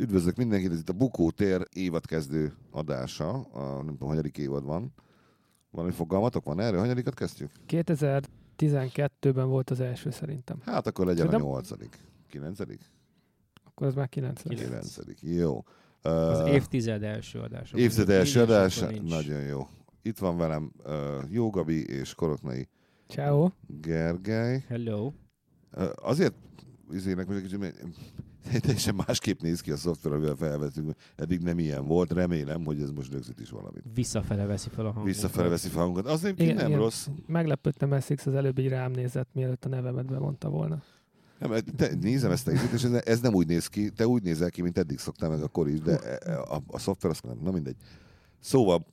Üdvözlök mindenkit, ez itt a Bukó tér évadkezdő adása, a, nem tudom, hanyadik évad van. Valami fogalmatok van erre? Hanyadikat kezdjük? 2012-ben volt az első szerintem. Hát akkor legyen Szerintem- a nyolcadik. Kilencedik? Akkor az már 9 lesz. Kilenc. Kilencedik. Jó. Az Ö, évtized első adása. évtized első akkor adás, nincs. nagyon jó. Itt van velem uh, Jó Gabi és Koroknai Ciao. Gergely. Hello. Ö, azért izének most egy kicsit, teljesen másképp néz ki a szoftver, amivel felvettünk. Eddig nem ilyen volt. Remélem, hogy ez most rögzít is valamit. Visszafele veszi fel a hangot. Visszafele veszi fel hangunkat. Az nem, Igen, nem igen. rossz. Meglepődtem, Six az előbb így rám nézett, mielőtt a nevemet bemondta volna. Nem, mert te, nézem ezt a izét, és ez, ez, nem úgy néz ki, te úgy nézel ki, mint eddig szoktál meg akkor is, de a, a, a szoftver azt nem, na mindegy. Szóval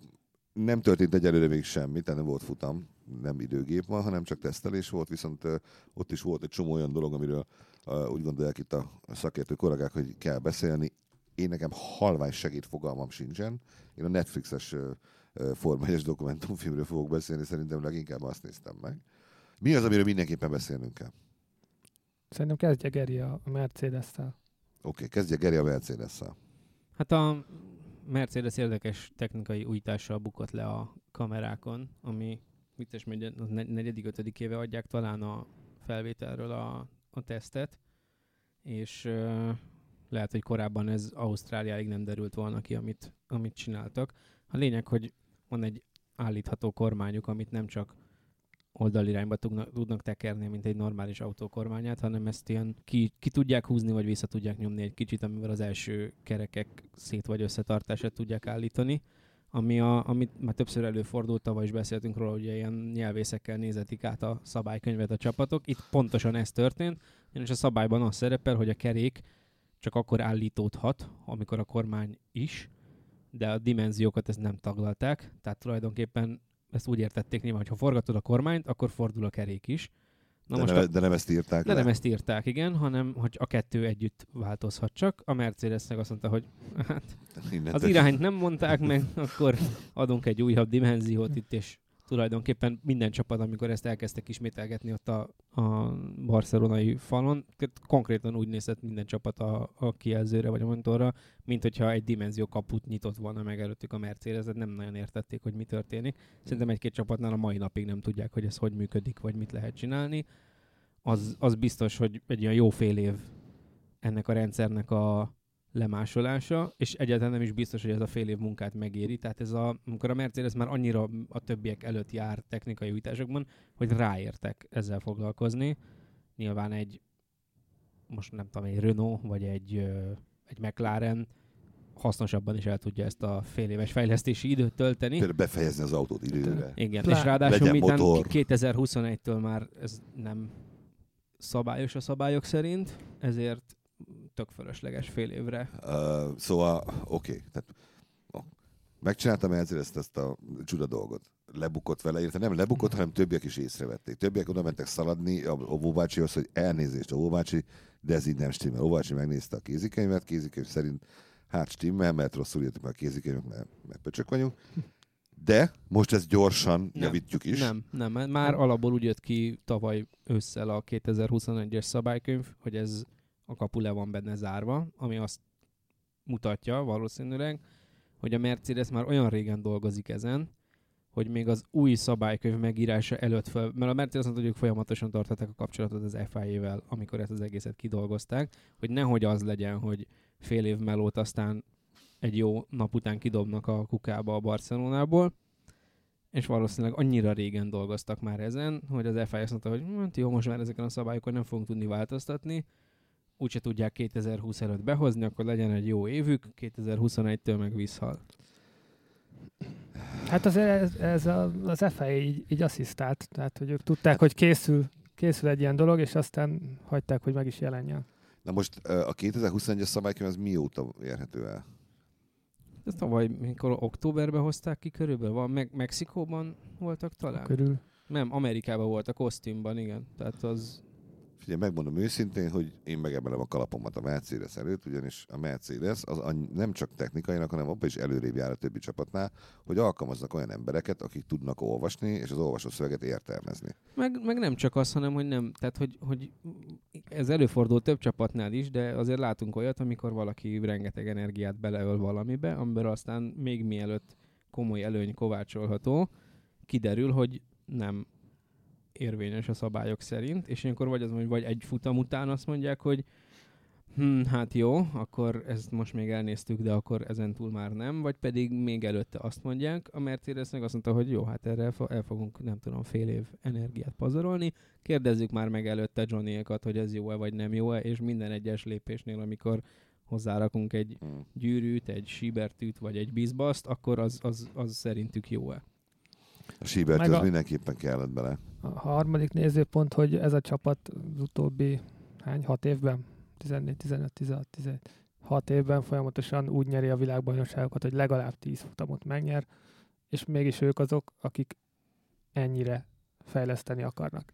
nem történt egyelőre még semmi, tehát nem volt futam, nem időgép van, hanem csak tesztelés volt, viszont ott is volt egy csomó olyan dolog, amiről úgy gondolják itt a szakértő kollégák, hogy kell beszélni. Én nekem halvány segít fogalmam sincsen. Én a Netflixes Forma 1 dokumentumfilmről fogok beszélni, szerintem leginkább azt néztem meg. Mi az, amiről mindenképpen beszélnünk kell? Szerintem kezdje Geri a Mercedes-tel. Oké, okay, kezdje Geri a Mercedes-szel. Hát a Mercedes érdekes technikai újítással bukott le a kamerákon, ami vicces, hogy a ne- negyedik, ötödik éve adják talán a felvételről a, a tesztet, és lehet, hogy korábban ez Ausztráliáig nem derült volna ki, amit, amit csináltak. A lényeg, hogy van egy állítható kormányuk, amit nem csak oldalirányba tudnak, tudnak tekerni, mint egy normális autó kormányát, hanem ezt ilyen ki, ki tudják húzni, vagy vissza tudják nyomni egy kicsit, amivel az első kerekek szét vagy összetartását tudják állítani. Ami a, amit már többször előfordult, tavaly is beszéltünk róla, hogy ilyen nyelvészekkel nézetik át a szabálykönyvet a csapatok. Itt pontosan ez történt, és a szabályban az szerepel, hogy a kerék csak akkor állítódhat, amikor a kormány is, de a dimenziókat ezt nem taglalták, tehát tulajdonképpen ezt úgy értették nyilván, hogy ha forgatod a kormányt, akkor fordul a kerék is. Na De, most nem, a, de nem ezt írták de le? nem ezt írták, igen, hanem hogy a kettő együtt változhat csak. A Mercedes meg azt mondta, hogy hát Innentől- az irányt nem mondták meg, akkor adunk egy újabb dimenziót itt, és tulajdonképpen minden csapat, amikor ezt elkezdtek ismételgetni ott a, a barcelonai falon, konkrétan úgy nézett minden csapat a, a kijelzőre vagy a monitorra, mint hogyha egy dimenzió kaput nyitott volna meg előttük a Mercedes, nem nagyon értették, hogy mi történik. Szerintem egy-két csapatnál a mai napig nem tudják, hogy ez hogy működik, vagy mit lehet csinálni. Az, az biztos, hogy egy olyan jó fél év ennek a rendszernek a lemásolása, és egyáltalán nem is biztos, hogy ez a fél év munkát megéri. Tehát ez a, amikor a Mercedes már annyira a többiek előtt jár technikai újításokban, hogy ráértek ezzel foglalkozni. Nyilván egy, most nem tudom, egy Renault, vagy egy, egy McLaren hasznosabban is el tudja ezt a fél éves fejlesztési időt tölteni. Például befejezni az autót időre. Igen, Plá- és ráadásul miután motor. 2021-től már ez nem szabályos a szabályok szerint, ezért tök fölösleges fél évre. Uh, szóval, oké. Okay. Tehát, oh. Megcsináltam Mercedes ezt a csuda dolgot. Lebukott vele, érte nem lebukott, hanem többiek is észrevették. Többiek oda mentek szaladni a Óbácsihoz, hogy elnézést a Óbácsi, de ez így nem stimmel. Óbácsi megnézte a kézikönyvet, kézikönyv szerint hát stimmel, mert rosszul írtuk meg a kézikönyvet, mert, mert pöcsök vagyunk. De most ezt gyorsan Nem. javítjuk is. Nem, nem, már alapból úgy jött ki tavaly ősszel a 2021-es szabálykönyv, hogy ez a kapu le van benne zárva, ami azt mutatja valószínűleg, hogy a Mercedes már olyan régen dolgozik ezen, hogy még az új szabálykönyv megírása előtt fel, mert a Mercedes mondta, hogy ők folyamatosan tartották a kapcsolatot az FIA-vel, amikor ezt az egészet kidolgozták, hogy nehogy az legyen, hogy fél év melót aztán egy jó nap után kidobnak a kukába a Barcelonából, és valószínűleg annyira régen dolgoztak már ezen, hogy az FIA azt mondta, hogy hát jó, most már ezeken a szabályokon nem fogunk tudni változtatni, úgyse tudják 2020 előtt behozni, akkor legyen egy jó évük, 2021-től meg visszhal. Hát az, ez, ez a, az FA így, így asszisztált, tehát hogy ők tudták, hogy készül, készül egy ilyen dolog, és aztán hagyták, hogy meg is jelenjen. Na most a 2021-es szabálykönyv az mióta érhető el? Ez tavaly, mikor októberben hozták ki körülbelül, van Me- Mexikóban voltak talán? Körül. Nem, Amerikában voltak, kosztümban, igen. Tehát az, Figyelj, megmondom őszintén, hogy én megemelem a kalapomat a Mercedes előtt, ugyanis a Mercedes az nem csak technikainak, hanem abban is előrébb jár a többi csapatnál, hogy alkalmaznak olyan embereket, akik tudnak olvasni, és az olvasott szöveget értelmezni. meg, meg nem csak az, hanem hogy nem, tehát hogy, hogy ez előfordul több csapatnál is, de azért látunk olyat, amikor valaki rengeteg energiát beleöl valamibe, amiből aztán még mielőtt komoly előny kovácsolható, kiderül, hogy nem érvényes a szabályok szerint, és ilyenkor vagy az, hogy vagy egy futam után azt mondják, hogy hm, hát jó, akkor ezt most még elnéztük, de akkor ezen túl már nem, vagy pedig még előtte azt mondják, a Mercedes meg azt mondta, hogy jó, hát erre el, fo- el fogunk, nem tudom, fél év energiát pazarolni, kérdezzük már meg előtte johnny hogy ez jó-e vagy nem jó-e, és minden egyes lépésnél, amikor hozzárakunk egy Hmm. gyűrűt, egy síbertűt, vagy egy bizbaszt, akkor az, az, az szerintük jó-e. A Siebert Meg az a- mindenképpen kellett bele. A harmadik nézőpont, hogy ez a csapat az utóbbi hány, hat évben, 14, 15, 16, 17, hat évben folyamatosan úgy nyeri a világbajnokságokat, hogy legalább 10 futamot megnyer, és mégis ők azok, akik ennyire fejleszteni akarnak.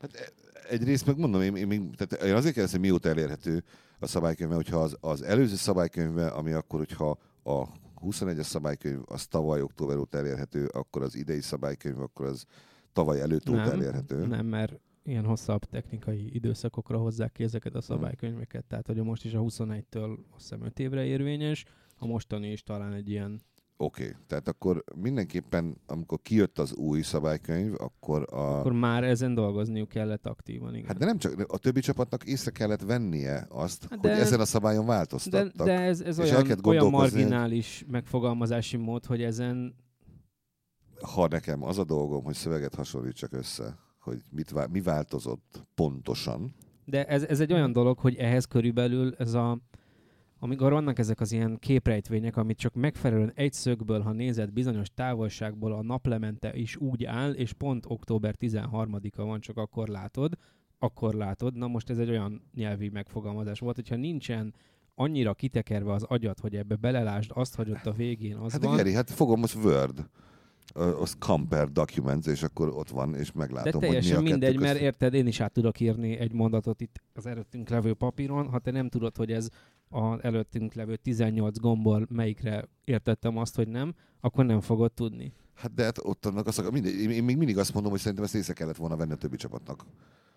Hát e- egyrészt meg mondom, én, én, még, tehát én azért kérdezem, hogy mióta elérhető a szabálykönyve, hogyha az, az előző szabálykönyve, ami akkor, hogyha a 21-es szabálykönyv az tavaly október óta elérhető, akkor az idei szabálykönyv, akkor az tavaly előtt óta elérhető. nem, mert ilyen hosszabb technikai időszakokra hozzák ki ezeket a szabálykönyveket. Tehát, hogy most is a 21-től azt hiszem 5 évre érvényes, a mostani is talán egy ilyen Oké, okay. tehát akkor mindenképpen, amikor kijött az új szabálykönyv, akkor a... Akkor már ezen dolgozniuk kellett aktívan, igen. Hát de nem csak, a többi csapatnak észre kellett vennie azt, Hát hogy de- ezen a szabályon de, változtattak. de ez, ez És el olyan, olyan gondolkozni, hogy- marginális megfogalmazási mód, hogy ezen Ha nekem az a dolgom, hogy szöveget hasonlítsak össze, hogy mit, vá- mi változott pontosan, De ez, ez egy olyan dolog, hogy ehhez körülbelül ez a amikor vannak ezek az ilyen képrejtvények, amit csak megfelelően egy szögből, ha nézed bizonyos távolságból, a naplemente is úgy áll, és pont október 13-a van, csak akkor látod, akkor látod. Na most ez egy olyan nyelvi megfogalmazás volt, hogyha nincsen annyira kitekerve az agyat, hogy ebbe belelásd azt, hogy ott a végén az hát van. Geri, hát fogom most Word, az compare documents, és akkor ott van, és De meglátom, hogy mi a teljesen mindegy, mert érted, én is át tudok írni egy mondatot itt az előttünk levő papíron, ha te nem tudod, hogy ez az előttünk levő 18 gombbal melyikre értettem azt, hogy nem, akkor nem fogod tudni. Hát de hát ott annak az, mindegy, én, még mindig azt mondom, hogy szerintem ezt észre kellett volna venni a többi csapatnak.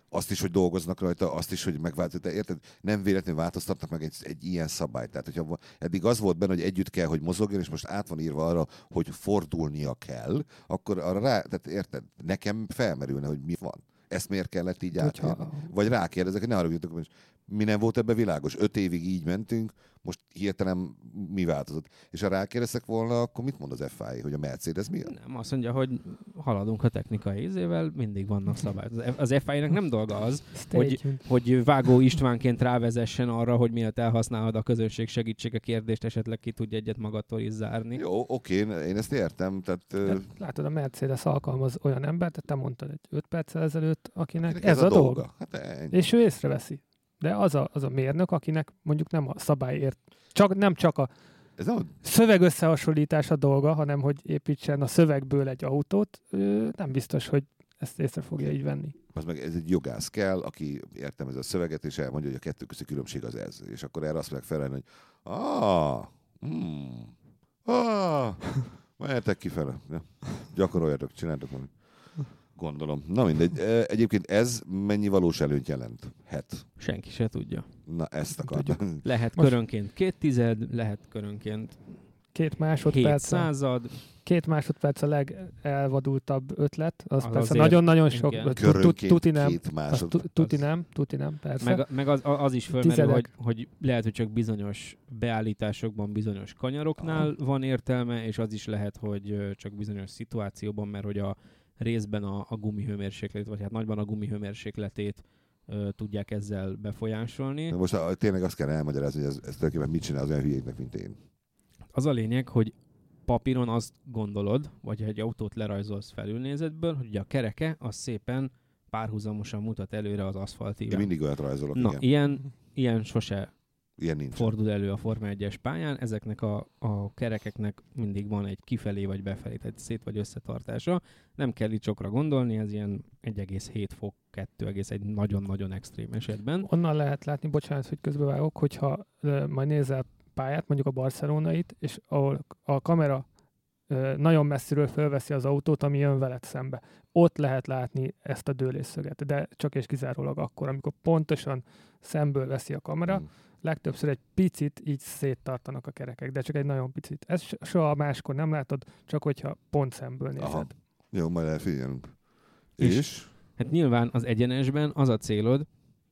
Azt is, hogy dolgoznak rajta, azt is, hogy megváltozott. Érted? Nem véletlenül változtatnak meg egy, egy ilyen szabályt. Tehát, hogyha eddig az volt benne, hogy együtt kell, hogy mozogjon, és most át van írva arra, hogy fordulnia kell, akkor arra rá, tehát érted? Nekem felmerülne, hogy mi van. Ezt miért kellett így? Hogyha, Vagy rákérdezek, hogy ne haragudjatok, hogy mi nem volt ebbe világos. Öt évig így mentünk, most hirtelen mi változott. És ha rákérdezek volna, akkor mit mond az FIA, hogy a Mercedes mi? Nem, azt mondja, hogy haladunk a technikai ízével, mindig vannak szabályok. Az, az FI-nek nem dolga az, hogy- hogy Vágó Istvánként rávezessen arra, hogy miatt elhasználod a közönség segítsége kérdést, esetleg ki tudja egyet magadtól is zárni. Jó, oké, én ezt értem. Tehát, De látod, a Mercedes alkalmaz olyan embert, te mondtad egy 5 perccel ezelőtt, akinek akinek ez, a, dolga. Hát ennyi. És ő észreveszi. De az a, az a mérnök, akinek mondjuk nem a szabályért, csak, nem csak a Ez nem, szöveg összehasonlítás a dolga, hanem hogy építsen a szövegből egy autót, ő nem biztos, hogy ezt észre fogja így venni. az meg ez egy jogász kell, aki értelmez a szöveget, és elmondja, hogy a kettő közti különbség az ez. És akkor erre azt fogják felelni, hogy ah, hmm, ah, mehetek kifele. Ja. Gyakoroljatok, csináltok valamit. Gondolom. Na mindegy. E, Egyébként ez mennyi valós előnyt jelent? Het. Senki se tudja. Na ezt akartam. Lehet Most- körönként két tized, lehet körönként Két másodperc, a, század, két másodperc a legelvadultabb ötlet, az, Az persze nagyon-nagyon sok, tu- tuti nem, tuti nem, tuti nem, persze. meg, meg az, az is fölmerül, hogy, hogy lehet, hogy csak bizonyos beállításokban, bizonyos kanyaroknál van értelme, és az is lehet, hogy csak bizonyos szituációban, mert hogy a részben a, a gumihőmérsékletét, vagy hát nagyban a gumihőmérsékletét ö, tudják ezzel befolyásolni. Na Most a, tényleg azt kell elmagyarázni, hogy ez, ez tulajdonképpen mit csinál az olyan hülyéknek, mint én. Az a lényeg, hogy papíron azt gondolod, vagy egy autót lerajzolsz felülnézetből, hogy a kereke az szépen párhuzamosan mutat előre az Én aszfaltíven. mindig olyat rajzolok, Na, igen. ilyen, ilyen sose Ilyen nincs. fordul elő a Forma 1-es pályán, ezeknek a, a kerekeknek mindig van egy kifelé vagy befelé, tehát szét vagy összetartása. Nem kell itt sokra gondolni, ez ilyen 1,7 fok, 2,1 nagyon-nagyon extrém esetben. Onnan lehet látni, bocsánat, hogy közbevágok, hogyha ö, majd nézel pályát, mondjuk a barcelonait, és ahol a kamera nagyon messziről felveszi az autót, ami jön veled szembe. Ott lehet látni ezt a dőlésszöget, de csak és kizárólag akkor, amikor pontosan szemből veszi a kamera, Mm. Legtöbbször egy picit így széttartanak a kerekek, de csak egy nagyon picit. Ez so- soha máskor nem látod, csak hogyha pont szemből nézed. Aha. Jó, majd elfigyelünk. És- És? Hát nyilván az egyenesben az a célod,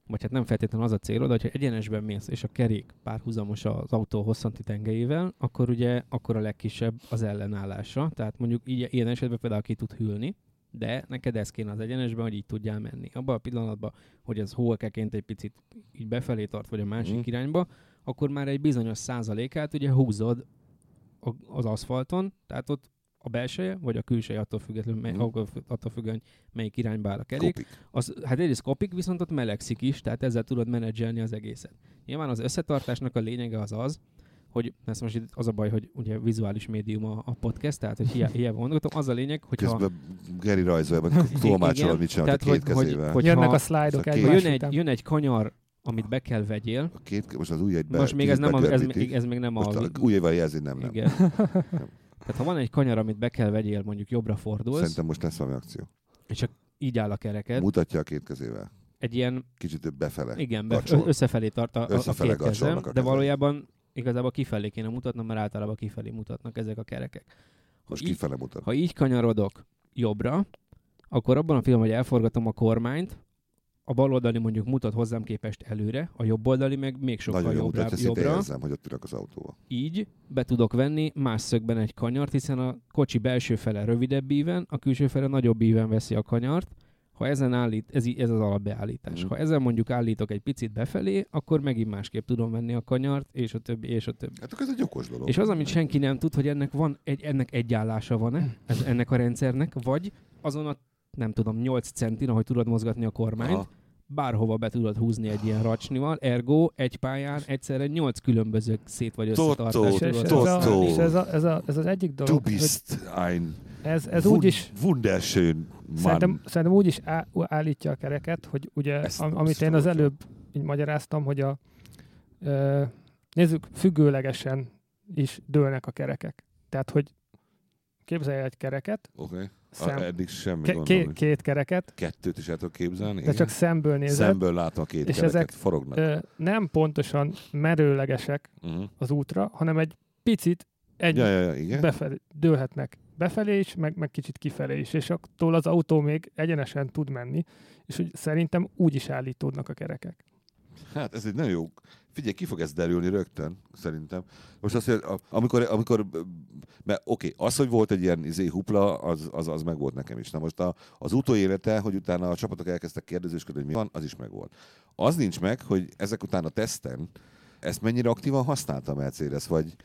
vagy hát nem feltétlenül az a célod, hogyha egyenesben mész, és a kerék párhuzamos az autó hosszanti tengelyével, akkor ugye akkor a legkisebb az ellenállása. Tehát mondjuk így, ilyen esetben például ki tud hűlni, de neked ez kéne az egyenesben, hogy így tudjál menni. Abban a pillanatban, hogy ez hókeként egy picit így befelé tart, vagy a másik Mhm. irányba, akkor már egy bizonyos százalékát ugye húzod az aszfalton, tehát ott a belseje, vagy a külseje, attól függetlenül, mely, Mhm. attól függően, melyik irányba áll a kerék. Kopik. Az, hát egyrészt kopik, viszont ott melegszik is, tehát ezzel tudod menedzselni az egészet. Nyilván az összetartásnak a lényege az az, hogy ez most itt az a baj, hogy ugye vizuális médium a, a podcast, tehát hogy hiá- hiába mondhatom, az a lényeg, hogy ha Közben Geri rajzolja, meg tolmácsolod, mit csinálta Tehát, két hogy- kezével. hogy- Jönnek ha- a szlájdok Szóval jön egy, jön egy kanyar, amit be kell vegyél, A két, most az ujjaid be, most még ez, nem a, ez, még, ez még nem a... Most a ujjaival jelzi, nem, nem. igen. Tehát ha van egy kanyar, amit be kell vegyél, mondjuk jobbra fordulsz, Szerintem most lesz valami akció. és csak így áll a kereked, Mutatja a két kezével. egy ilyen Kicsit befele. Igen, be, Gacsol. összefelé tart a, a, a Összefele két kezem, a de valójában igazából kifelé kéne mutatnom, mert általában kifelé mutatnak ezek a kerekek. Ha Most így, kifele mutat. ha így kanyarodok jobbra, akkor abban a pillanatban, hogy elforgatom a kormányt, a bal oldali mondjuk mutat hozzám képest előre, a jobb oldali meg még sokkal Nagyon jó jobbra, mutatja, szinte jobbra. érzem, hogy ott ülök az autóval. Így be tudok venni más szögben egy kanyart, hiszen a kocsi belső fele rövidebb íven, a külső fele nagyobb íven veszi a kanyart. Ha ezen állít, ez, ez az alapbeállítás. Mhm. Ha ezen mondjuk állítok egy picit befelé, akkor megint másképp tudom venni a kanyart, és a többi, és a többi. Hát akkor ez egy okos dolog. És az, amit senki nem tud, hogy ennek van egy, ennek egy állása van-e, ez, ennek a rendszernek, vagy azon a nem tudom, 8 centin, ahogy tudod mozgatni a kormányt, Aha. bárhova be tudod húzni egy ilyen racsnival, ergo egy pályán egyszerre 8 különböző szét vagy Totó, összetartást És, és, ez, a, és ez, a, ez, a, ez az egyik Du dolog, hogy bist ein ez, ez wun- úgy is, wunderschön szerintem, szerintem úgy is á, állítja a kereket, hogy ugye, Ezt am, amit én az előbb így magyaráztam, hogy a ö, nézzük, függőlegesen is dőlnek a kerekek. Tehát, hogy képzelj el egy kereket, Oké. Okay. szem, Eddig semmi ke, gondom. két, két kereket, Kettőt is el tudok képzelni. de igen. csak szemből nézed, Szemből látom a két és kereket, ezek, forognak. ö, nem pontosan merőlegesek Uh-huh. az útra, hanem egy picit egy Ja, ja, ja, igen. befelé, dőlhetnek befelé is, meg, meg kicsit kifelé is, és attól az autó még egyenesen tud menni, és hogy szerintem úgy is állítódnak a kerekek. Hát ez egy nagyon jó... Figyelj, ki fog ez derülni rögtön, szerintem. Most azt, amikor, amikor mert oké, okay, az, hogy volt egy ilyen izé, hupla, az, az, az meg volt nekem is. Na most a, az utóélete, hogy utána a csapatok elkezdtek kérdezősködni, hogy mi van, az is meg volt. Az nincs meg, hogy ezek után a teszten ezt mennyire aktívan használta a Mercedes, vagy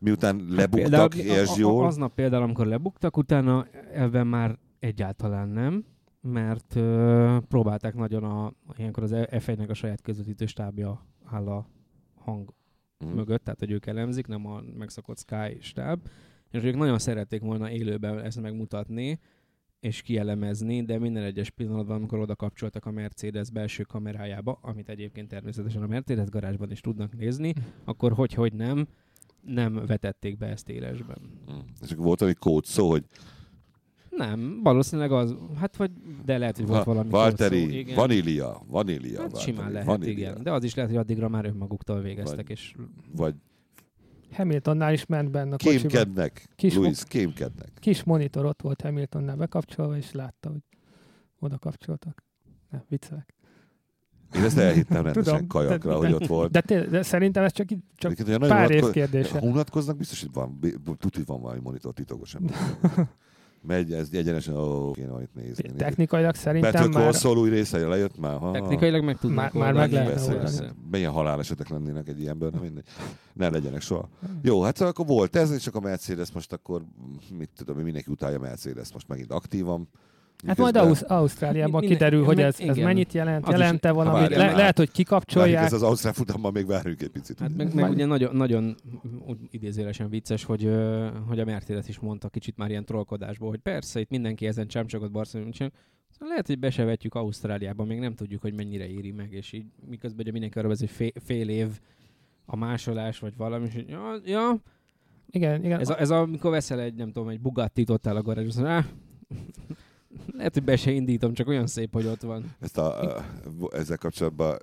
miután lebuktak, Hát Például, jól. Aznap például, amikor lebuktak, utána ebben már egyáltalán nem, mert ö, próbálták nagyon a, ilyenkor az F1-nek a saját közvetítő stábja áll a hang Mhm. mögött, tehát hogy ők elemzik, nem a megszokott Sky stáb, és ők nagyon szerették volna élőben ezt megmutatni, és kielemezni, de minden egyes pillanatban, amikor oda kapcsoltak a Mercedes belső kamerájába, amit egyébként természetesen a Mercedes garázsban is tudnak nézni, akkor hogy-hogy nem, nem vetették be ezt élesben. Mhm. És akkor volt valami kód szó, hogy Nem, valószínűleg az, hát vagy, de lehet, hogy volt Va- valami Valtteri, kódszó, igen. vanília, vanília. Hát Valtteri, simán lehet, vanília. igen. De az is lehet, hogy addigra már önmaguktól végeztek, Vagy- és Vagy Hamiltonnál is ment benne a kocsiban. kémkednek, Kis Louis, kémkednek. Kis monitor ott volt Hamiltonnál bekapcsolva, és látta, hogy oda kapcsoltak. Ne, viccelek. Én ezt elhittem rendesen Tudom, kajakra, de- hogy ott volt. De, té- de szerintem ez csak, így- csak Egyébként, pár év unatko- kérdése. Ha unatkoznak, biztos, hogy van, tuti van valami monitor titokosan. Megy, ez egyenesen, ó, kéne itt nézni. Technikailag szerintem Better már... Saul új része lejött már. Ha, technikailag meg tudnak Már- már meg oldani. Milyen halálesetek lennének egy ilyenből, nem mindegy. Ne legyenek soha. Jó, hát akkor volt ez, és akkor a Mercedes most akkor, mit tudom, mindenki utálja a Mercedes most megint aktívan. Hát majd Ausz- Ausztráliában Minden- kiderül, hogy ez, ez igen. mennyit jelent, Az jelente valami. várjál Le, lehet, hogy Várjuk, kikapcsolják. ez az Ausztrál futammal még várjunk egy picit. Hát ugye? meg, meg ugye nagyon, nagyon úgy idézőjelesen vicces, hogy, hogy a Mercedes is mondta kicsit már ilyen trollkodásból, hogy persze, itt mindenki ezen csámcsogott Barcelona, szóval lehet, hogy be se vetjük Ausztráliába, még nem tudjuk, hogy mennyire éri meg, és így miközben ugye mindenki arra hogy fél, fél év a másolás, vagy valami, és így, ja, ja. Igen, igen. Ez, a, ez a, amikor veszel egy, nem tudom, egy Bugatti-t ott áll a garázs, azt mondod, "Áh, lehet, hogy be se indítom, csak olyan szép, hogy ott van. Ezt a, a, ezzel kapcsolatban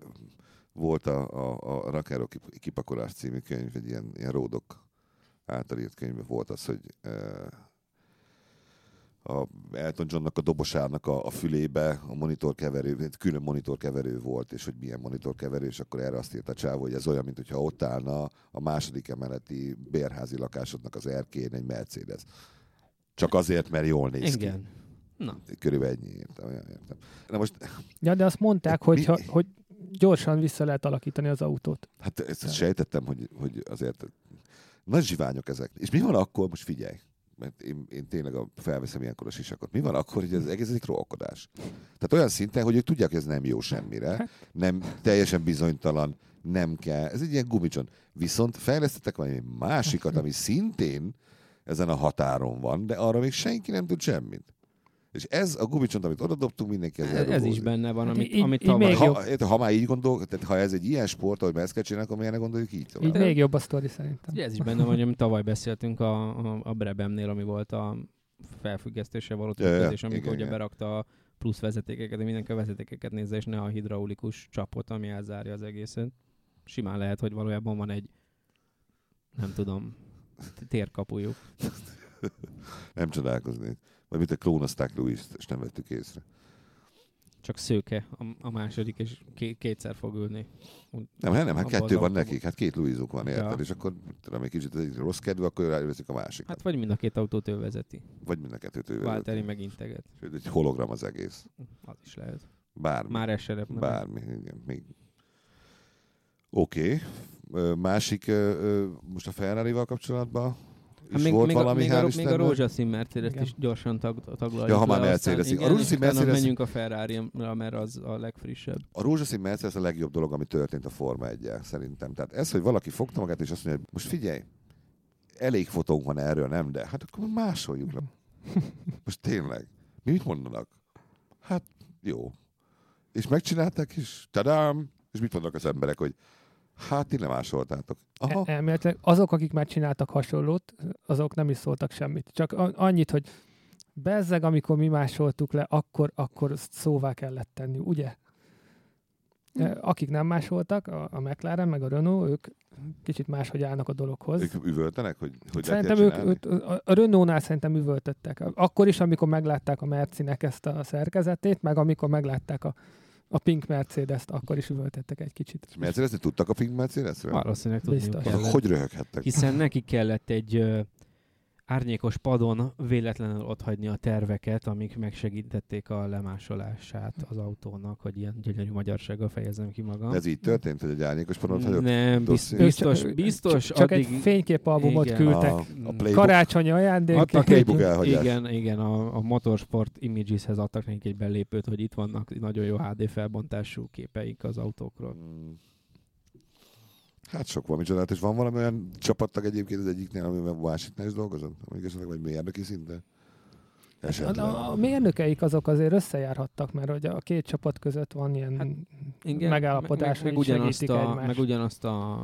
volt a, a, a Rakáró kip- kipakolás című könyv, egy ilyen, ilyen ródok által írt könyv volt az, hogy a Elton Johnnak a dobosának a, a fülébe a monitorkeverő, külön monitorkeverő volt, és hogy milyen monitorkeverő, és akkor erre azt írta a csávó, hogy ez olyan, mint hogyha ott állna a második emeleti bérházi lakásodnak az erkén egy Mercedes. Csak azért, mert jól néz ki. Na, Körülbelül ennyi értem. Olyan értem. Na most Ja, de azt mondták, Mi- hogy, ha, hogy gyorsan vissza lehet alakítani az autót. Hát ezt sejtettem, hogy, hogy azért nagy zsiványok ezek. És mi van akkor, most figyelj, mert én, én tényleg a, felveszem ilyenkor a sisakot. Mi van akkor, hogy ez egész egy trollkodás? Tehát olyan szinten, hogy ők tudják, hogy ez nem jó semmire, nem teljesen bizonytalan, nem kell. Ez egy ilyen gumicson. Viszont fejlesztettek valami másikat, ami szintén ezen a határon van, de arra még senki nem tud semmit. És ez a gumicsont, amit oda dobtunk, mindenki ezzel ez is rugózik. benne van, Hát amit, így- amit így tavaly... még Ha, ha már így gondol, tehát ha ez egy ilyen sport, ahogy ezt kell csinálni, akkor miért ne gondoljuk így tovább? Így még jobb a sztori szerintem. Ez is benne van, amit tavaly beszéltünk a, a, a Brebemnél, ami volt a felfüggesztése való Ja, ja, trükköz, és amikor igen, ugye igen. berakta a plusz vezetékeket, de mindenki a vezetékeket nézze, és ne a hidraulikus csapot, ami elzárja az egészet. Simán lehet, hogy valójában van egy, nem tudom, térkapujuk. Nem csodálkoznék. Vagy mit a klónozták Louis-t, és nem vettük észre. Csak szőke a, a második, és ké, kétszer fog ülni. Nem, hát nem, hát kettő van nekik, hát két Louisuk van, érted? Ja. És akkor tudom, egy kicsit egyik rossz kedve, akkor ráveszik a másikat. Hát vagy mind a két autót ő vezeti. Vagy mind a kettőt ő vezeti. meg integet. Sőt, egy hologram az egész. Az is lehet. Bármi. Már meg. Bármi, igen, még. Oké. Okay. Másik, most a Ferrari-val kapcsolatban is Hát még, volt még, valami, a, még, a, még a rózsaszín mercedes is gyorsan tag, taglaljuk Ja, ha már aztán A rózsaszín Mercedes- menjünk a ferrari mert az a legfrissebb. A rózsaszín Mercedes a legjobb dolog, ami történt a Forma 1 szerintem. Tehát ez, hogy valaki fogta magát, és azt mondja, hogy most figyelj, elég fotónk van erről, nem? De hát akkor másoljuk le. Most tényleg. Mi mit mondanak? Hát jó. És megcsinálták is. Tadám! És mit mondanak az emberek, hogy hát ti lemásoltátok. Aha. E- Elméletileg azok, akik már csináltak hasonlót, azok nem is szóltak semmit. Csak annyit, hogy bezzeg, amikor mi másoltuk le, akkor, akkor szóvá kellett tenni, ugye? E, Akik nem másoltak, a, a McLaren meg a Renault, ők kicsit máshogy állnak a dologhoz. Ők üvöltenek, hogy, hogy Szerintem ők, a- a Renault-nál szerintem üvöltöttek. Akkor is, amikor meglátták a Mercinek ezt a szerkezetét, meg amikor meglátták a, a Pink Mercedes-t, akkor is üvöltöttek egy kicsit. És Mercedes-t tudtak a Pink Mercedes-ről? Valószínűleg tudniuk Biztos. Hogy röhöghettek? Hiszen neki kellett egy árnyékos padon véletlenül otthagyni a terveket, amik megsegítették a lemásolását az autónak, hogy ilyen gyönyörű magyarsággal fejezem ki magam. Ez így történt, hogy egy árnyékos padot hagyott? Nem, biztos, biztos, Csak addig... egy fényképalbumot Igen. küldtek. A, a playbook, Karácsonyi a ajándék. playbook elhagyás. Igen, igen, a, a Motorsport Imageshez adtak nekik egy belépőt, hogy itt vannak nagyon jó HD felbontású képeik az autókról. Mm. Hát sok van, micsoda. És van valami olyan csapattag egyébként az egyiknél, amivel a másiknál is dolgozott? Amíg esetleg vagy mérnöki szinten? Esetleg. A, a mérnökeik azok azért összejárhattak, mert hogy a két csapat között van ilyen Hát, hát, megállapodás, meg, meg, hogy ugyanazt a, egymást. meg ugyanazt a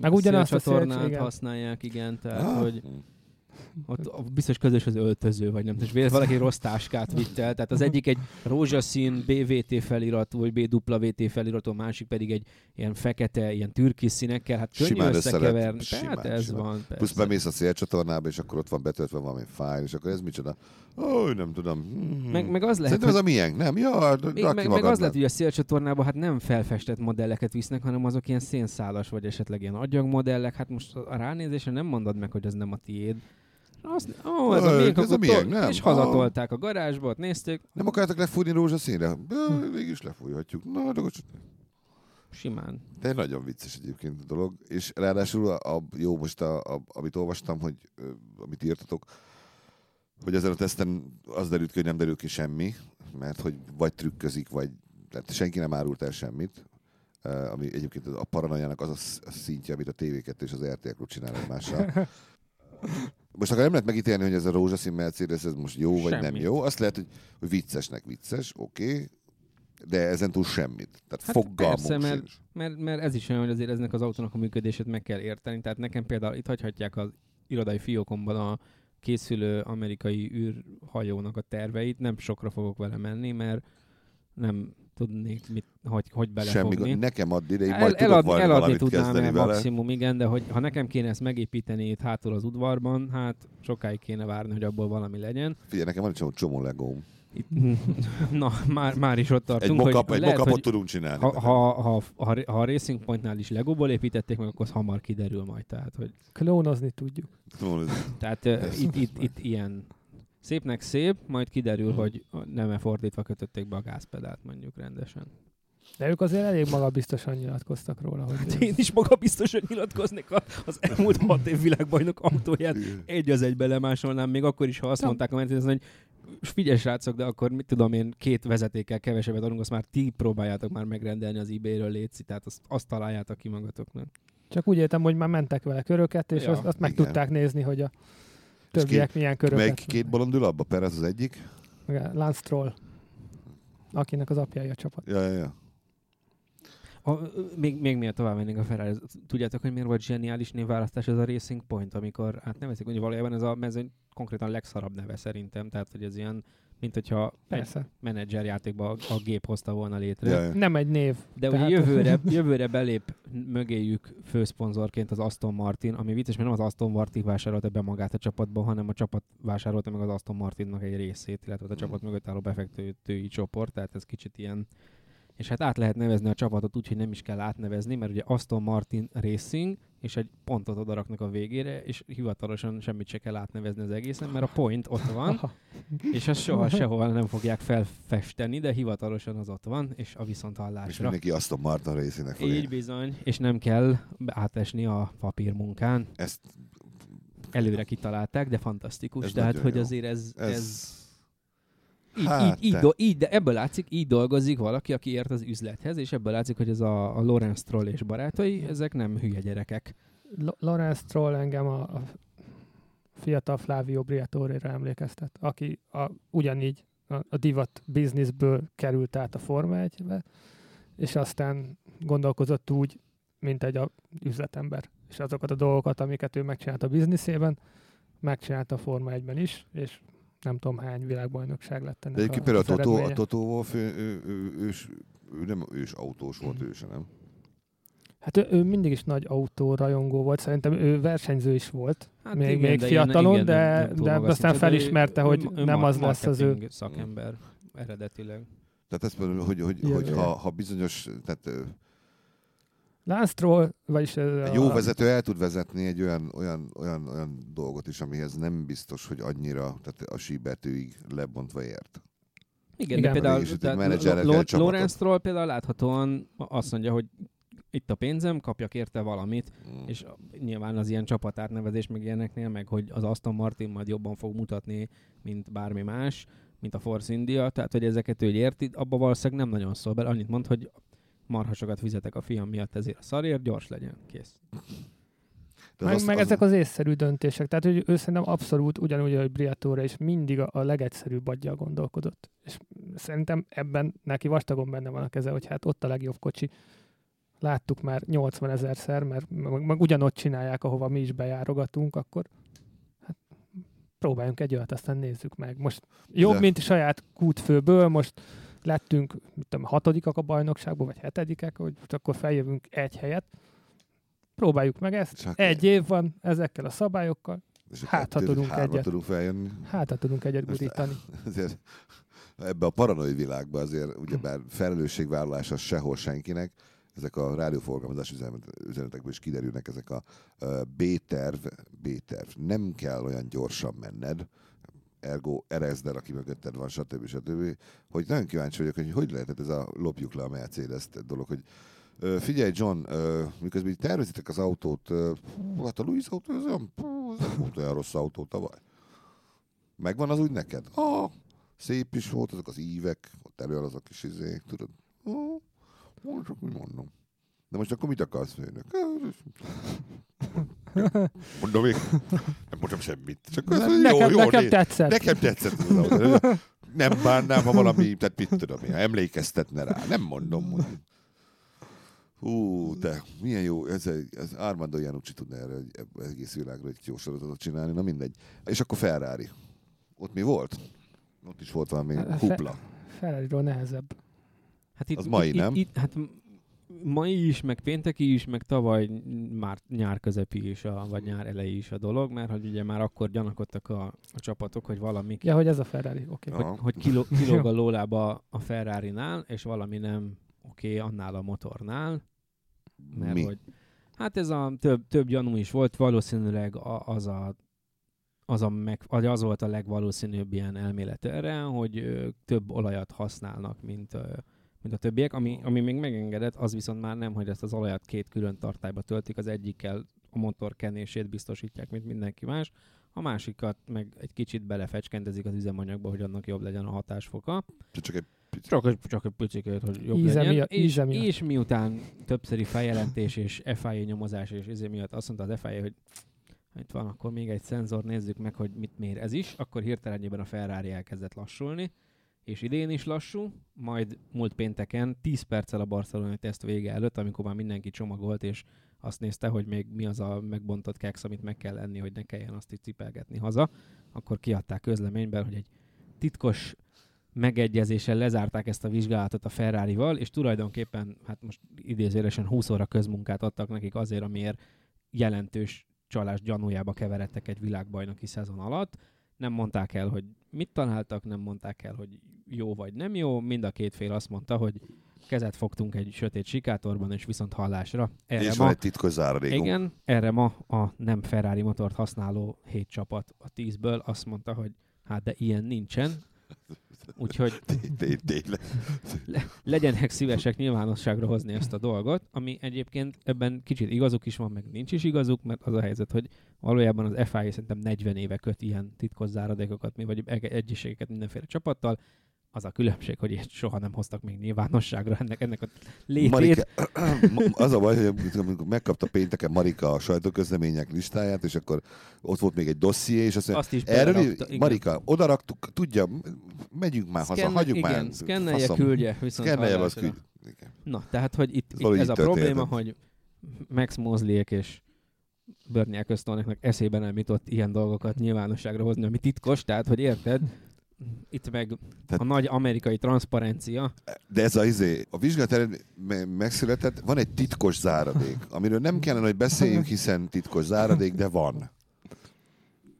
Meg ugyanazt a szélcsatornát szél- igen. használják, igen, tehát Ah, hogy ott biztos közös az öltöző, vagy nem tudom, valaki rossz táskát vitt el, tehát az egyik egy rózsaszín BVT feliratú, vagy BWT feliratú, a másik pedig egy ilyen fekete, ilyen türkis színekkel, hát könnyű Simán összekeverni. simán, Tehát ez simán. van, Plusz persze. bemész a szélcsatornába, és akkor ott van betöltve valami fájl, és akkor ez micsoda? Ó, nem tudom. Hmm. Meg, meg az lehet, Szerintem ez a miénk, nem? Ja, meg, meg magadnak. az lehet, hogy a szélcsatornában hát nem felfestett modelleket visznek, hanem azok ilyen szénszálas, vagy esetleg ilyen agyagmodellek. Hát most a ránézésre nem mondod meg, hogy ez nem a tiéd. Azt, ó, ez a miénk, ez a miénk, nem? És hazatolták a garázsba, ott nézték, Nem akartak lefújni rózsaszínre? Mégis lefújhatjuk. Na, de most... simán. De nagyon vicces egyébként a dolog. És ráadásul, a, a, jó, most a, a, amit olvastam, hogy amit írtatok, hogy ezen a teszten az derült ki, hogy nem derül ki semmi mert hogy vagy trükközik, vagy tehát senki nem árult el semmit, ami egyébként a paranoiának az a szintje, amit a TV2 és az RTL Klub csinál egymással. Most akkor nem lehet megítélni, hogy ez a rózsaszín Mercedes ez most jó vagy nem Semmit. jó. Azt lehet, hogy, hogy viccesnek vicces, oké, okay, de ezen túl semmit. Tehát Hát fogalmunk persze, mert- sincs. Mert, mert ez is olyan, hogy azért eznek az autónak a működését meg kell érteni. Tehát nekem például itt hagyhatják az irodai fiókomban a készülő amerikai űrhajónak a terveit, nem sokra fogok vele menni, mert nem tudnék mit, hogy, hogy Semmi belefogni. gond. Nekem add ide, El, majd tudok elad, valami, eladni valamit tudnám kezdeni el vele. maximum, igen, de hogy ha nekem kéne ezt megépíteni itt hátul az udvarban, hát sokáig kéne várni, hogy abból valami legyen. Figyelj, nekem van egy csomó, csomó legóm. Itt, na, már, már is ott tartunk, egy lehet, mockupot hogy tudunk csinálni. ha, ha, ha, ha, ha a Racing Pointnál is Legóból építették meg, akkor az hamar kiderül majd. Tehát, hogy, Klónozni tudjuk. tehát uh, itt, itt, itt ilyen szépnek szép, majd kiderül, Mhm. hogy nem-e fordítva kötötték be a gázpedált mondjuk rendesen. De ők azért elég magabiztosan nyilatkoztak róla, hogy Hát én is maga biztosan nyilatkoznék az elmúlt hat év világbajnok autóját egy az egybe lemásolnám, még akkor is, ha azt Ja. mondták a Mercedes, hogy figyelj srácok, de akkor mit tudom én, két vezetékkel kevesebbet adunk, azt már ti próbáljátok már megrendelni az eBay-ről létszi, tehát azt, azt találjátok ki magatoknak. csak úgy értem, hogy már mentek vele köröket, és Ja, azt, azt meg igen. tudták nézni, hogy a többiek milyen köröket. Melyik két bolond ül abba? Perez az egyik? Lance Stroll, akinek az apja a csapat. Ja, ja, ja. A, még, még miért tovább mennénk a Ferrari, tudjátok, hogy miért volt zseniális névválasztás ez a Racing Point, amikor átnevezik, hogy valójában ez a mezőny konkrétan legszarabb neve szerintem, tehát hogy ez ilyen, mint hogyha egy Persze. menedzser játékban a, a gép hozta volna létre. ja, ja. Nem egy név. De ugye Tehát- jövőre, jövőre belép mögéjük főszponzorként az Aston Martin, ami vicces, mert nem az Aston Martin vásárolta be magát a csapatba, hanem a csapat vásárolta meg az Aston Martinnak egy részét, illetve a csapat mögött álló befektetői csoport, tehát ez kicsit ilyen és hát át lehet nevezni a csapatot úgy, hogy nem is kell átnevezni, mert ugye Aston Martin Racing, és egy pontot odaraknak a végére, és hivatalosan semmit se kell átnevezni az egészen, mert a point ott van, és azt soha sehol nem fogják felfesteni, de hivatalosan az ott van, és a És viszonthallásra. mindenki azt a Martin részének fogja. Így bizony, és nem kell átesni a papírmunkán. Ezt, Előre kitalálták, de fantasztikus. Ez Tehát, hogy jó. azért ez... ez, ez így, Hát, így, így, do, így, de ebből látszik, így dolgozik valaki, aki ért az üzlethez, és ebből látszik, hogy ez a, a Lorenz Stroll és barátai, ezek nem hülye gyerekek. L- Lawrence Stroll engem a, a fiatal Flavio Briatore-ra emlékeztet, aki a, ugyanígy a, a divat bizniszből került át a Forma 1-be, és aztán gondolkozott úgy, mint egy a üzletember. És azokat a dolgokat, amiket ő megcsinált a bizniszében, megcsinálta a Forma 1-ben is, és nem tudom hány világbajnokság lett de ennek egyébként a, például a Totó, a. Totó Wolff, ő, ő, ő, ős, ő, nem ős autós volt, Mhm. ő se, nem? Hát ő, ő mindig is nagy autórajongó volt, szerintem ő versenyző is volt, Hát még, igen, még de fiatalon, igen, de, nem- nem de aztán de felismerte, ő- hogy ő nem az lesz az ő. szakember eredetileg. Tehát ezt mondom, hogy, hogy, hogy ha, ha bizonyos, tehát Stroll, vagyis ez egy a, jó vezető el tud vezetni egy olyan, olyan, olyan, olyan dolgot is, amihez nem biztos, hogy annyira, tehát a síbetűig lebontva ért. Igen, Igen. de például Mégis itt egy tehát menedzserrel Lo- kell Lo- csapatot. Lorenz Stroll például láthatóan azt mondja, hogy itt a pénzem, kapjak érte valamit, Mm. és nyilván az ilyen csapatárnevezés meg ilyeneknél, meg hogy az Aston Martin majd jobban fog mutatni, mint bármi más, mint a Force India, tehát hogy ezeket ő érti, abba valószínűleg nem nagyon szól bele, annyit mond, hogy marhasokat fizetek a fiam miatt ezért a szarért, gyors legyen, kész. De meg, az- meg az- ezek az észszerű döntések. Tehát, hogy ő szerintem abszolút ugyanúgy, hogy Briatore is mindig a, a legegyszerűbb adja gondolkodott. És szerintem ebben neki vastagon benne van a keze, hogy hát ott a legjobb kocsi. Láttuk már 80 ezerszer, mert meg, meg ugyanott csinálják, ahova mi is bejárogatunk, akkor hát próbáljunk egy olyat, aztán nézzük meg. Most jobb, De- mint saját kútfőből, most lettünk, mit tudom, hatodikak a bajnokságból, vagy hetedikek, hogy akkor feljövünk egy helyet. Próbáljuk meg ezt. Csak Egy év van ezekkel a szabályokkal, hát, ha tudunk egyet. tudunk feljönni. hát ha tudunk egyet gurítani. Azért ebbe a paranoi világba azért ugyebár felelősségvállalás az sehol senkinek. Ezek a rádióforgalmazás üzenet- üzenetekből is kiderülnek ezek a B-terv, B-terv. Nem kell olyan gyorsan menned, ergo erezd aki mögötted van, stb. stb. Hogy nagyon kíváncsi vagyok, hogy hogy lehetett ez a lopjuk le a mercedes dolog, hogy figyelj John, miközben így tervezitek az autót, hú, hát a Louis autó, ez olyan, nem volt olyan rossz autó tavaly. Megvan az úgy neked? Ah, Szép is volt, azok az ívek, ott az a kis izé, tudod. Most csak úgy mondom. De most akkor mit akarsz, főnök? Mondom még, nem mondom semmit. Csak az, jó, nekem, jó, nekem néz- tetszett. Nekem tetszett az. Nem bánnám, ha valami, tehát mit tudom én, ha emlékeztetne rá. Nem mondom, hogy... Hú, de milyen jó, ez, ez Armando Janucci tudna erre egy, ebbe egész világra egy jó sorozatot csinálni, na mindegy. És akkor Ferrari. Ott mi volt? Ott is volt valami Fe- hupla. Ferrari-ról nehezebb. Hát itt, Az mai, itt, nem? Itt, hát mai is, meg pénteki is, meg tavaly már nyár közepi is, a, vagy nyár elejé is a dolog, mert hogy ugye már akkor gyanakodtak a, a csapatok, hogy valami Ja, hogy ez a Ferrari, oké. Okay. hogy, hogy kiló, kilóg a lólába a Ferrari-nál, és valami nem oké okay, annál a motornál, mert Mi? hogy hát ez a több, több gyanú is volt, valószínűleg a, az a az, a meg, az volt a legvalószínűbb ilyen elmélet erre, hogy ö, több olajat használnak, mint, ö, mint a többiek. Ami, ami még megengedett, az viszont már nem, hogy ezt az olajat két külön tartályba töltik, az egyikkel a motor kenését biztosítják, mint mindenki más, a másikat meg egy kicsit belefecskendezik az üzemanyagba, hogy annak jobb legyen a hatásfoka. Csak egy Csak, egy- csak egy picit, hogy jobb Íze legyen. miatt- és, íze miatt. és miután többszöri feljelentés és FIA nyomozás és izé miatt azt mondta az FIA, hogy itt van, akkor még egy szenzor, nézzük meg, hogy mit mér ez is, akkor hirtelenjében a Ferrari elkezdett lassulni, és idén is lassú, majd múlt pénteken 10 perccel a barcelonai teszt vége előtt, amikor már mindenki csomagolt, és azt nézte, hogy még mi az a megbontott keks, amit meg kell enni, hogy ne kelljen azt itt cipelgetni haza, akkor kiadták közleményben, hogy egy titkos megegyezéssel lezárták ezt a vizsgálatot a Ferrari-val, és tulajdonképpen, hát most idézőjelesen 20 óra közmunkát adtak nekik azért, amiért jelentős csalás gyanújába keveredtek egy világbajnoki szezon alatt. Nem mondták el, hogy mit találtak, nem mondták el, hogy jó vagy nem jó. Mind a két fél azt mondta, hogy kezet fogtunk egy sötét sikátorban, és viszont hallásra. Erre és ma, van egy titkos záradékunk. igen, erre ma a nem Ferrari motort használó hét csapat a tízből azt mondta, hogy hát de ilyen nincsen, úgyhogy Té- té- Tényleg. legyenek szívesek nyilvánosságra hozni ezt a dolgot, ami egyébként ebben kicsit igazuk is van, meg nincs is igazuk, mert az a helyzet, hogy valójában az FIA szerintem 40 éve köt ilyen titkos záradékokat, mi- vagy egy- egyiségeket mindenféle csapattal, az a különbség, hogy ilyet soha nem hoztak még nyilvánosságra ennek, ennek a létét. Marika, az a baj, hogy amikor megkapta pénteken Marika a sajtóközlemények listáját, és akkor ott volt még egy dosszié, és azt mondja, Azt is erről, igen. Marika, oda raktuk, tudja, megyünk már haza, Szkenne- hagyjuk igen, már. szkennelje, küldje, viszont Szkennelje, az hallásra. küldj. Igen. Na, tehát, hogy itt, Ez itt ez a történt, probléma, hogy Max Mosleyek és Bernie Ecclestoneknek eszébe nem jutott ilyen dolgokat nyilvánosságra hozni, ami titkos, tehát, hogy érted, itt meg Tehát- a nagy amerikai transzparencia, De ez a, izé, a vizsgálat megszületett, van egy titkos záradék, amiről nem kellene, hogy beszéljünk, hiszen titkos záradék, de van.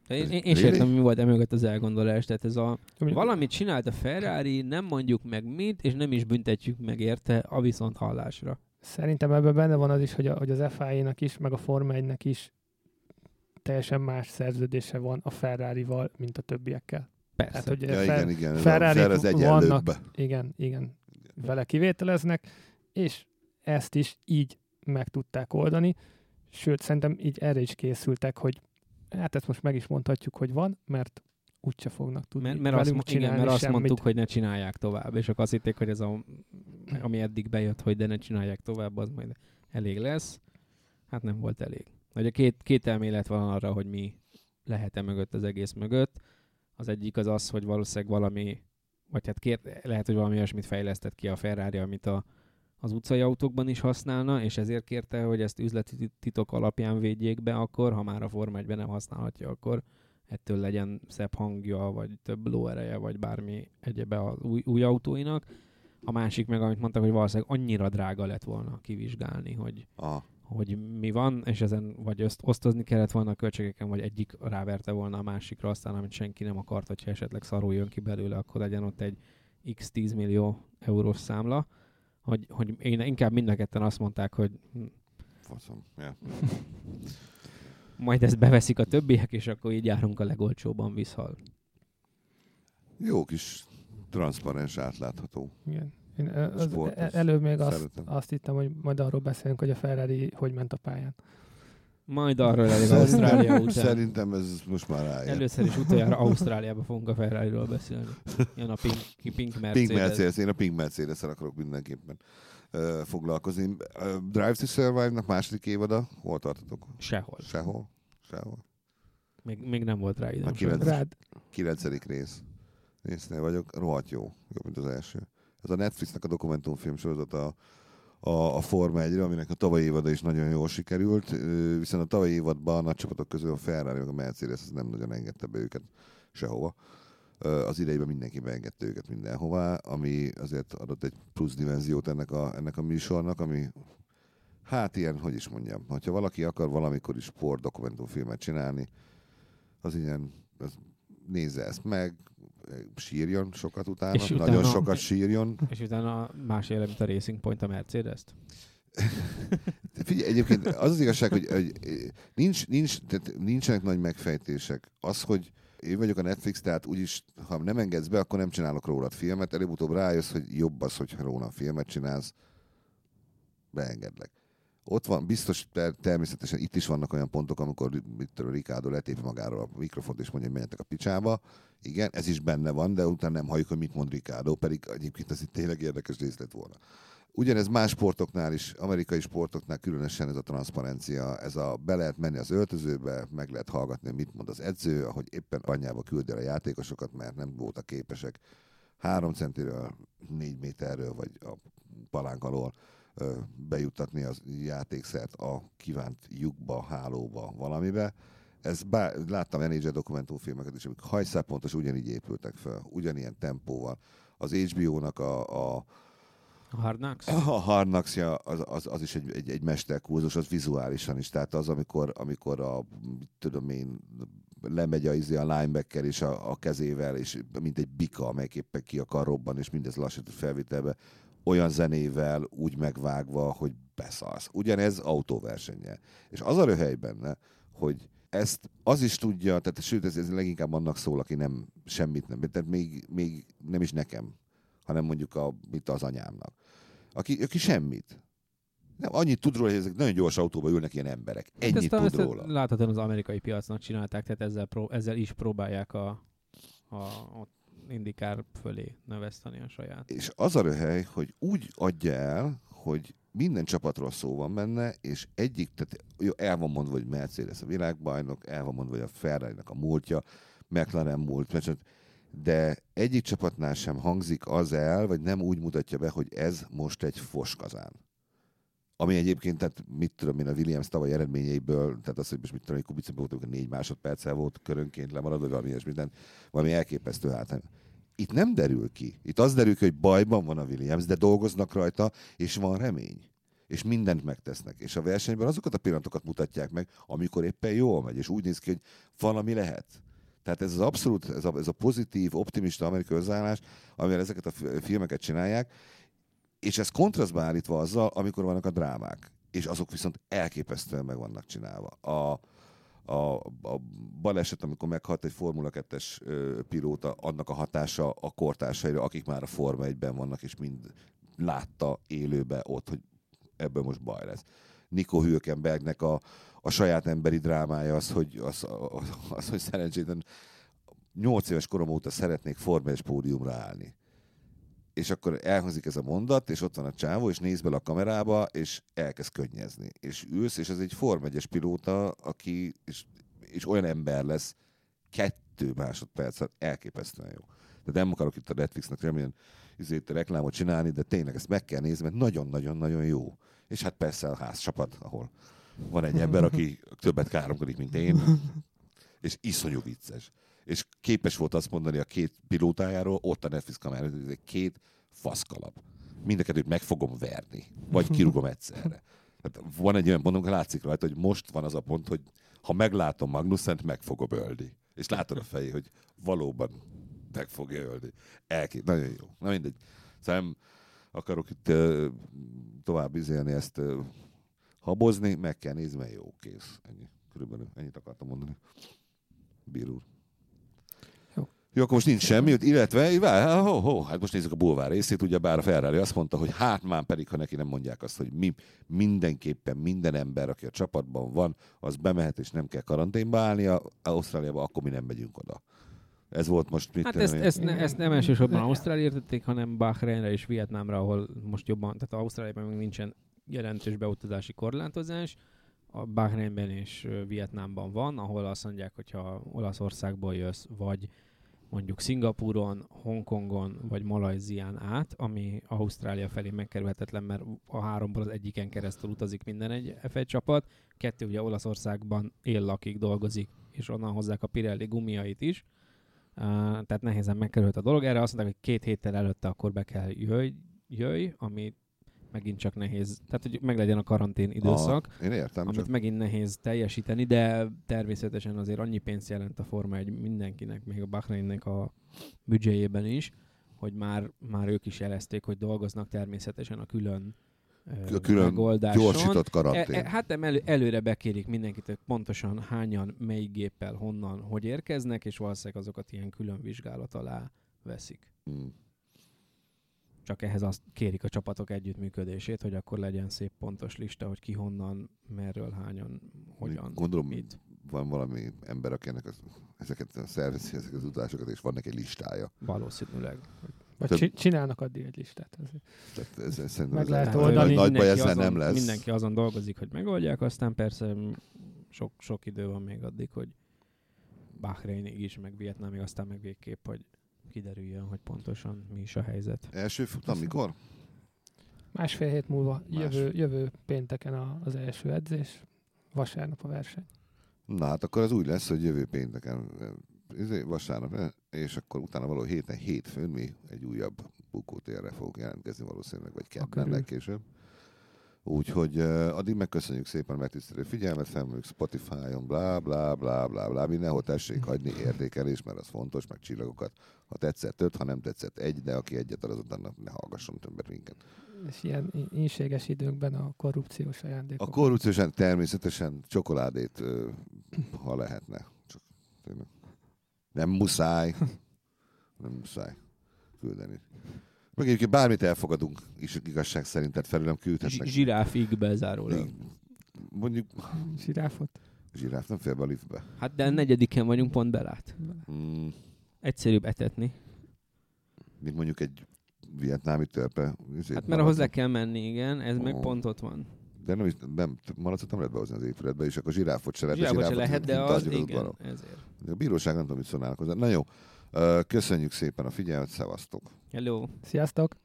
én, én, én Really? sem értem, mi volt emögött az elgondolás, tehát ez a Ami- valamit csinált a Ferrari, nem mondjuk meg mit, és nem is büntetjük meg érte a viszont hallásra. Szerintem ebben benne van az is, hogy, a, hogy az FIA-nak is, meg a Forma 1-nek is teljesen más szerződése van a Ferrari-val, mint a többiekkel. Persze. Tehát, hogy Ja, Fer- igen, igen. Ferrari az egyenlőbb. vannak. Igen, igen. Vele kivételeznek, és ezt is így meg tudták oldani. Sőt, szerintem így erre is készültek, hogy hát ezt most meg is mondhatjuk, hogy van, mert úgyse fognak tudni Mert, mert, azt, velünk igen, csinálni mert azt semmit. mondtuk, hogy ne csinálják tovább, és akkor azt hitték, hogy ez a, ami eddig bejött, hogy de ne csinálják tovább, az majd elég lesz. Hát nem volt elég. Ugye két, két elmélet van arra, hogy mi lehet-e mögött az egész mögött. Az egyik az az, hogy valószínűleg valami, vagy hát kér, lehet, hogy valami olyasmit fejlesztett ki a Ferrari, amit a, az utcai autókban is használna, és ezért kérte, hogy ezt üzleti tit- titok alapján védjék be akkor, ha már a Forma 1 nem használhatja, akkor ettől legyen szebb hangja, vagy több lóereje, vagy bármi egyebe az új, új autóinak. A másik meg, amit mondtak, hogy valószínűleg annyira drága lett volna kivizsgálni, hogy, Ah, hogy mi van, és ezen vagy öszt, osztozni kellett volna a költségeken, vagy egyik ráverte volna a másikra, aztán amit senki nem akart, hogyha esetleg szarul jön ki belőle, akkor legyen ott egy x 10 millió eurós számla. Hogy, hogy én inkább mind a ketten azt mondták, hogy hm, faszom. Ja. majd ezt beveszik a többiek, és akkor így járunk a legolcsóban visszhal. Jó kis transzparens, átlátható. Igen. Én az, e- az előbb még azt, szeretem. azt hittem, hogy majd arról beszélünk, hogy a Ferrari hogy ment a pályán. Majd arról elég Ausztrália után. Szerintem ez most már rájön. Először is utoljára Ausztráliába fogunk a Ferrari-ról beszélni. Jön a Pink, Pink Mercedes. Pink Mercedes, én a Pink mercedes akarok mindenképpen ö, foglalkozni. Ö, Drive to Survive-nak második évada, hol tartotok? Sehol. Sehol? Sehol. Még, még nem volt rá időm. A kilenc- Rád. Kilencedik rész. Résznél vagyok, rohadt jó, jobb, mint az első. Ez a Netflixnek a dokumentumfilm sorozata a, a Forma 1 aminek a tavalyi évada is nagyon jól sikerült, viszont a tavalyi évadban a nagy csapatok közül a Ferrari meg a Mercedes ez nem nagyon engedte be őket sehova. Az idejében mindenki beengedte őket mindenhová, ami azért adott egy plusz dimenziót ennek a, ennek a műsornak, ami hát ilyen, hogy is mondjam, hogyha valaki akar valamikor is sport dokumentumfilmet csinálni, az ilyen, az nézze ezt meg, sírjon sokat utána, És nagyon utána- sokat sírjon. És utána más éle, mint a Racing Point a Mercedes-t. De Figyelj, egyébként az az igazság, hogy, hogy nincs, nincs, tehát nincsenek nagy megfejtések. Az, hogy én vagyok a Netflix, tehát úgyis, ha nem engedsz be, akkor nem csinálok rólad filmet. Előbb-utóbb rájössz, hogy jobb az, hogyha róla filmet csinálsz, beengedlek. Ott van, biztos ter- természetesen itt is vannak olyan pontok, amikor mit tudom, Ricardo letépi magáról a mikrofont, és mondja, hogy menjetek a picsába. Igen, ez is benne van, de utána nem halljuk, hogy mit mond Ricardo, pedig egyébként ez itt tényleg érdekes részlet volna. Ugyanez más sportoknál is, amerikai sportoknál különösen ez a transzparencia, ez a be lehet menni az öltözőbe, meg lehet hallgatni, mit mond az edző, ahogy éppen anyjába küldi a játékosokat, mert nem voltak képesek három centiről, négy méterről, vagy a palánk alól ö, bejuttatni az játékszert a kívánt lyukba, hálóba, valamibe. Ez bár, láttam NHL dokumentumfilmeket is, amik hajszápontos ugyanígy épültek fel, ugyanilyen tempóval. Az HBO-nak a, a A Knocks? a Harnaxja az, az, az is egy, egy, egy mesterkurzus, az vizuálisan is. Tehát az, amikor, amikor a, tudom én, lemegy a, izé, a linebacker és a, a kezével, és mint egy bika, amelyik éppen ki akar robban, és mindez lassított felvételbe, olyan zenével úgy megvágva, hogy beszarsz. Ugyanez autóversenye. És az a röhely benne, hogy ezt az is tudja, tehát sőt, ez, ez leginkább annak szól, aki nem semmit nem, tehát még, még nem is nekem, hanem mondjuk a, mit az anyámnak. Aki, aki semmit. Nem, annyit tud róla, hogy ezek nagyon gyors autóba ülnek ilyen emberek. Ennyit Hát ezt, tud ezt róla. Láthatóan az amerikai piacnak csinálták, tehát ezzel, pró- ezzel is próbálják a, a, a indikár fölé növeszteni a saját. És az a röhely, hogy úgy adja el, hogy minden csapatról szó van benne, és egyik, tehát jó, el van mondva, hogy Mercedes a világbajnok, el van mondva, hogy a ferrari a múltja, McLaren múlt, mert de egyik csapatnál sem hangzik az el, vagy nem úgy mutatja be, hogy ez most egy foskazán. Ami egyébként, tehát mit tudom én, a Williams tavaly eredményeiből, tehát az, hogy most mit tudom én, Kubica volt, amikor négy másodperccel volt körönként lemarad, vagy valami ilyesmi, valami elképesztő hát. Itt nem derül ki. Itt az derül ki, hogy bajban van a Williams, de dolgoznak rajta, és van remény. És mindent megtesznek. És a versenyben azokat a pillanatokat mutatják meg, amikor éppen jól megy, és úgy néz ki, hogy valami lehet. Tehát ez az abszolút, ez a, ez a pozitív, optimista amerikai hozzáállás, amivel ezeket a fi- filmeket csinálják, és ez kontrasztba állítva azzal, amikor vannak a drámák. És azok viszont elképesztően meg vannak csinálva. A, a, a baleset, amikor meghalt egy Formula 2-es ö, pilóta, annak a hatása a kortársaira, akik már a Forma 1-ben vannak, és mind látta élőbe ott, hogy ebből most baj lesz. Nico Hülkenbergnek a, a saját emberi drámája az, hogy, az, az, hogy szerencsétlen 8 éves korom óta szeretnék Forma 1 pódiumra állni. És akkor elhangzik ez a mondat, és ott van a csávó, és néz bele a kamerába, és elkezd könnyezni. És ülsz, és ez egy Forma 1 pilóta, aki, és, és olyan ember lesz, kettő másodperc elképesztően jó. De nem akarok itt a Netflixnek remélem izét, reklámot csinálni, de tényleg ezt meg kell nézni, mert nagyon-nagyon-nagyon jó. És hát persze a házcsapat, ahol van egy ember, aki többet káromkodik, mint én, és iszonyú vicces. És képes volt azt mondani a két pilótájáról, ott a Netflix kamerán, hogy ez egy két faszkalap. Mind a kettőt meg fogom verni, vagy kirúgom egyszerre. Tehát van egy olyan pontunk, látszik rajta, hogy most van az a pont, hogy ha meglátom Magnuszent, meg fogom ölni. És látod a fejé, hogy valóban meg fogja ölni. Elkép, nagyon jó. Na mindegy. Szóval nem akarok itt uh, tovább izélni ezt uh, habozni, meg kell nézni, mert jó, kész. Ennyi. Körülbelül ennyit akartam mondani. Bír úr. Jó. Akkor most nincs semmi, illetve, vár, ho, ho, hát most nézzük a bulvár részét, ugye bár a Ferrari azt mondta, hogy hát már pedig, ha neki nem mondják azt, hogy mi mindenképpen minden ember, aki a csapatban van, az bemehet és nem kell karanténba állnia Ausztráliába, akkor mi nem megyünk oda. Ez volt most mit Hát ezt, ezt, ne, ezt nem elsősorban Ausztrália értették, hanem Bahreinre és Vietnámra, ahol most jobban, tehát Ausztráliában még nincsen jelentős beutazási korlátozás, a Bahreinben és Vietnámban van, ahol azt mondják, hogyha Olaszországból jössz, vagy mondjuk Szingapúron, Hongkongon vagy Malajzián át, ami Ausztrália felé megkerülhetetlen, mert a háromból az egyiken keresztül utazik minden egy F1 csapat, kettő ugye Olaszországban él, lakik, dolgozik, és onnan hozzák a Pirelli gumiait is, uh, tehát nehézen megkerült a dolog. Erre azt mondták, hogy két héttel előtte akkor be kell jöjj, jöjj ami megint csak nehéz, tehát hogy meglegyen a karantén időszak, Aha, én értem, amit csak megint nehéz teljesíteni, de természetesen azért annyi pénzt jelent a Forma egy mindenkinek, még a Bahreinnek a büdzséjében is, hogy már, már ők is jelezték, hogy dolgoznak természetesen a külön a külön megoldáson. gyorsított E, karantén. e, hát nem elő, előre bekérik mindenkit, hogy pontosan hányan, melyik géppel, honnan, hogy érkeznek, és valószínűleg azokat ilyen külön vizsgálat alá veszik. Mm. Csak ehhez azt kérik a csapatok együttműködését, hogy akkor legyen szép pontos lista, hogy ki honnan, merről, hányan, hogyan, Gondolom, mit. van valami ember, akinek az, ezeket szervezi, ezeket az utazásokat, és van neki egy listája. Valószínűleg. Vagy csi- csinálnak addig egy listát. azért. Tehát ez, ez Meg ez lehet oldani. Nagy baj ezzel azon, nem lesz. Mindenki azon dolgozik, hogy megoldják, aztán persze sok, sok idő van még addig, hogy Bahrainig is, meg Vietnámig, aztán meg végképp, hogy kiderüljön, hogy pontosan mi is a helyzet. Első futam mikor? Másfél hét múlva, Más. jövő, jövő pénteken a, az első edzés, vasárnap a verseny. Na hát akkor az úgy lesz, hogy jövő pénteken, izé, vasárnap, eh, és akkor utána való héten, hétfőn mi egy újabb bukótérre fogunk jelentkezni valószínűleg, vagy kedden legkésőbb. Úgyhogy uh, addig megköszönjük szépen a megtisztelő figyelmet, felmondjuk Spotify-on, blá, blá, blá, blá, blá, mindenhol tessék hagyni értékelés, mert az fontos, meg csillagokat. Ha tetszett öt, ha nem tetszett egy, de aki egyet ad, azután ne hallgasson többet minket. És ilyen ínséges időkben a korrupciós A ajándékok. korrupciósan természetesen csokoládét, ha lehetne. Csak, tényleg. nem muszáj. Nem muszáj küldeni. Meg egyébként bármit elfogadunk, is igazság szerint, tehát felülem küldhetnek. Zsiráfig bezárólag. Mondjuk Zsiráfot. zsiráf nem fér be a liftbe. Hát de a negyediken vagyunk pont belát. Mm, Egyszerűbb etetni. mint mondjuk egy vietnámi törpe. izét Hát mert malacot. kell menni, igen, ez meg Ó. pont ott van. De nem, is, nem, malacot nem lehet behozni az épületbe, és akkor zsiráfot se lehet. a Zsiráfot se zsiráfot lehet, de az igen, ezért. A bíróság nem tudom, mit szólnának hozzá. Na jó, köszönjük szépen a figyelmet, szevasztok! Hello. Sziasztok!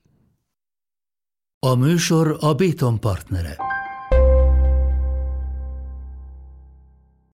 A műsor a Béton partnere.